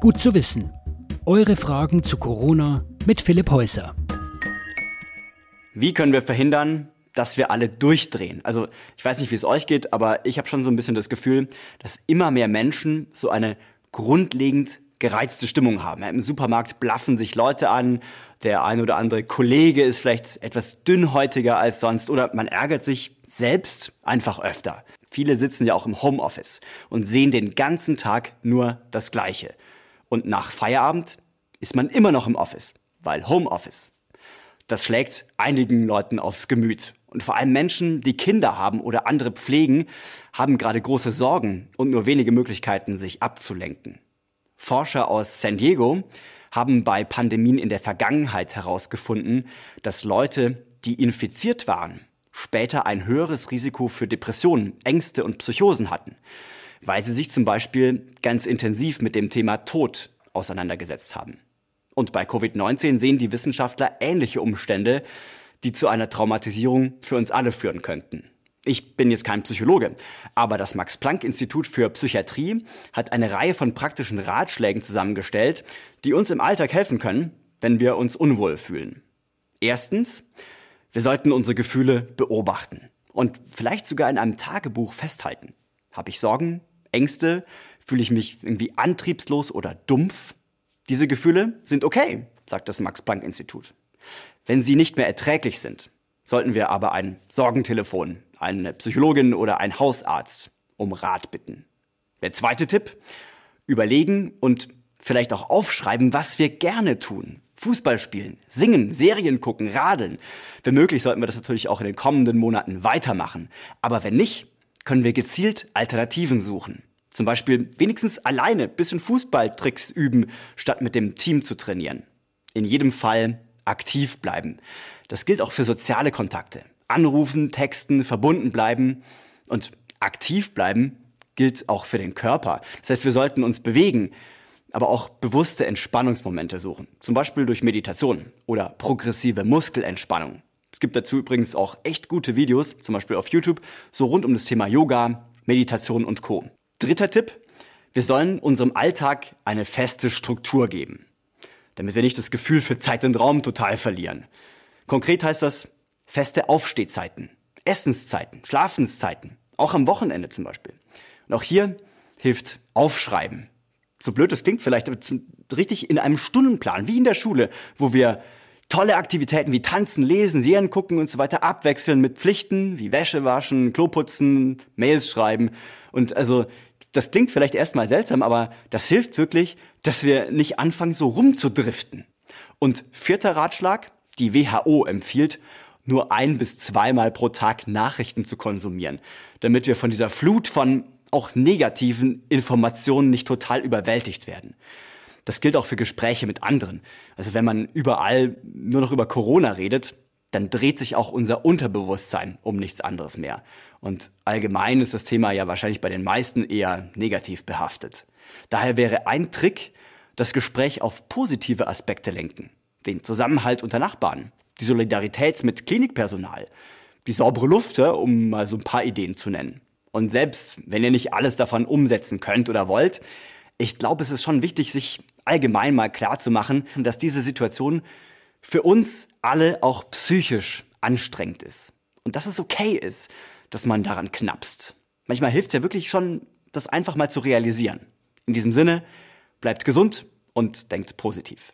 Gut zu wissen. Eure Fragen zu Corona mit Philipp Häuser. Wie können wir verhindern, dass wir alle durchdrehen? Also ich weiß nicht, wie es euch geht, aber ich habe schon so ein bisschen das Gefühl, dass immer mehr Menschen so eine grundlegend gereizte Stimmung haben. Im Supermarkt blaffen sich Leute an, der ein oder andere Kollege ist vielleicht etwas dünnhäutiger als sonst oder man ärgert sich selbst einfach öfter. Viele sitzen ja auch im Homeoffice und sehen den ganzen Tag nur das Gleiche. Und nach Feierabend ist man immer noch im Office, weil Homeoffice. Das schlägt einigen Leuten aufs Gemüt. Und vor allem Menschen, die Kinder haben oder andere pflegen, haben gerade große Sorgen und nur wenige Möglichkeiten, sich abzulenken. Forscher aus San Diego haben bei Pandemien in der Vergangenheit herausgefunden, dass Leute, die infiziert waren, später ein höheres Risiko für Depressionen, Ängste und Psychosen hatten, weil sie sich zum Beispiel ganz intensiv mit dem Thema Tod auseinandergesetzt haben. Und bei Covid-19 sehen die Wissenschaftler ähnliche Umstände, die zu einer Traumatisierung für uns alle führen könnten. Ich bin jetzt kein Psychologe, aber das Max-Planck-Institut für Psychiatrie hat eine Reihe von praktischen Ratschlägen zusammengestellt, die uns im Alltag helfen können, wenn wir uns unwohl fühlen. Erstens, wir sollten unsere Gefühle beobachten und vielleicht sogar in einem Tagebuch festhalten. Habe ich Sorgen, Ängste, fühle ich mich irgendwie antriebslos oder dumpf? Diese Gefühle sind okay, sagt das Max-Planck-Institut. Wenn sie nicht mehr erträglich sind, sollten wir aber ein Sorgentelefon, eine Psychologin oder ein Hausarzt um Rat bitten. Der zweite Tipp, überlegen und vielleicht auch aufschreiben, was wir gerne tun. Fußball spielen, singen, Serien gucken, radeln. Wenn möglich sollten wir das natürlich auch in den kommenden Monaten weitermachen. Aber wenn nicht, können wir gezielt Alternativen suchen. Zum Beispiel wenigstens alleine bisschen Fußballtricks üben, statt mit dem Team zu trainieren. In jedem Fall aktiv bleiben. Das gilt auch für soziale Kontakte. Anrufen, texten, verbunden bleiben und aktiv bleiben gilt auch für den Körper. Das heißt, wir sollten uns bewegen, aber auch bewusste Entspannungsmomente suchen. Zum Beispiel durch Meditation oder progressive Muskelentspannung. Es gibt dazu übrigens auch echt gute Videos, zum Beispiel auf YouTube, so rund um das Thema Yoga, Meditation und Co. Dritter Tipp. Wir sollen unserem Alltag eine feste Struktur geben damit wir nicht das Gefühl für Zeit und Raum total verlieren. Konkret heißt das feste Aufstehzeiten, Essenszeiten, Schlafenszeiten, auch am Wochenende zum Beispiel. Und auch hier hilft Aufschreiben. So blöd es klingt vielleicht, aber richtig in einem Stundenplan, wie in der Schule, wo wir tolle Aktivitäten wie Tanzen, Lesen, Serien gucken und so weiter abwechseln mit Pflichten wie Wäsche waschen, Klo putzen, Mails schreiben. Und also das klingt vielleicht erstmal seltsam, aber das hilft wirklich, dass wir nicht anfangen, so rumzudriften. Und vierter Ratschlag, die WHO empfiehlt, nur ein bis zweimal pro Tag Nachrichten zu konsumieren, damit wir von dieser Flut von auch negativen Informationen nicht total überwältigt werden. Das gilt auch für Gespräche mit anderen. Also wenn man überall nur noch über Corona redet, dann dreht sich auch unser Unterbewusstsein um nichts anderes mehr. Und allgemein ist das Thema ja wahrscheinlich bei den meisten eher negativ behaftet. Daher wäre ein Trick, das Gespräch auf positive Aspekte lenken. Den Zusammenhalt unter Nachbarn, die Solidarität mit Klinikpersonal, die saubere Luft, um mal so ein paar Ideen zu nennen. Und selbst wenn ihr nicht alles davon umsetzen könnt oder wollt, ich glaube, es ist schon wichtig, sich allgemein mal klar zu machen, dass diese Situation für uns alle auch psychisch anstrengend ist. Und dass es okay ist, dass man daran knapst. Manchmal hilft es ja wirklich schon, das einfach mal zu realisieren. In diesem Sinne, bleibt gesund und denkt positiv.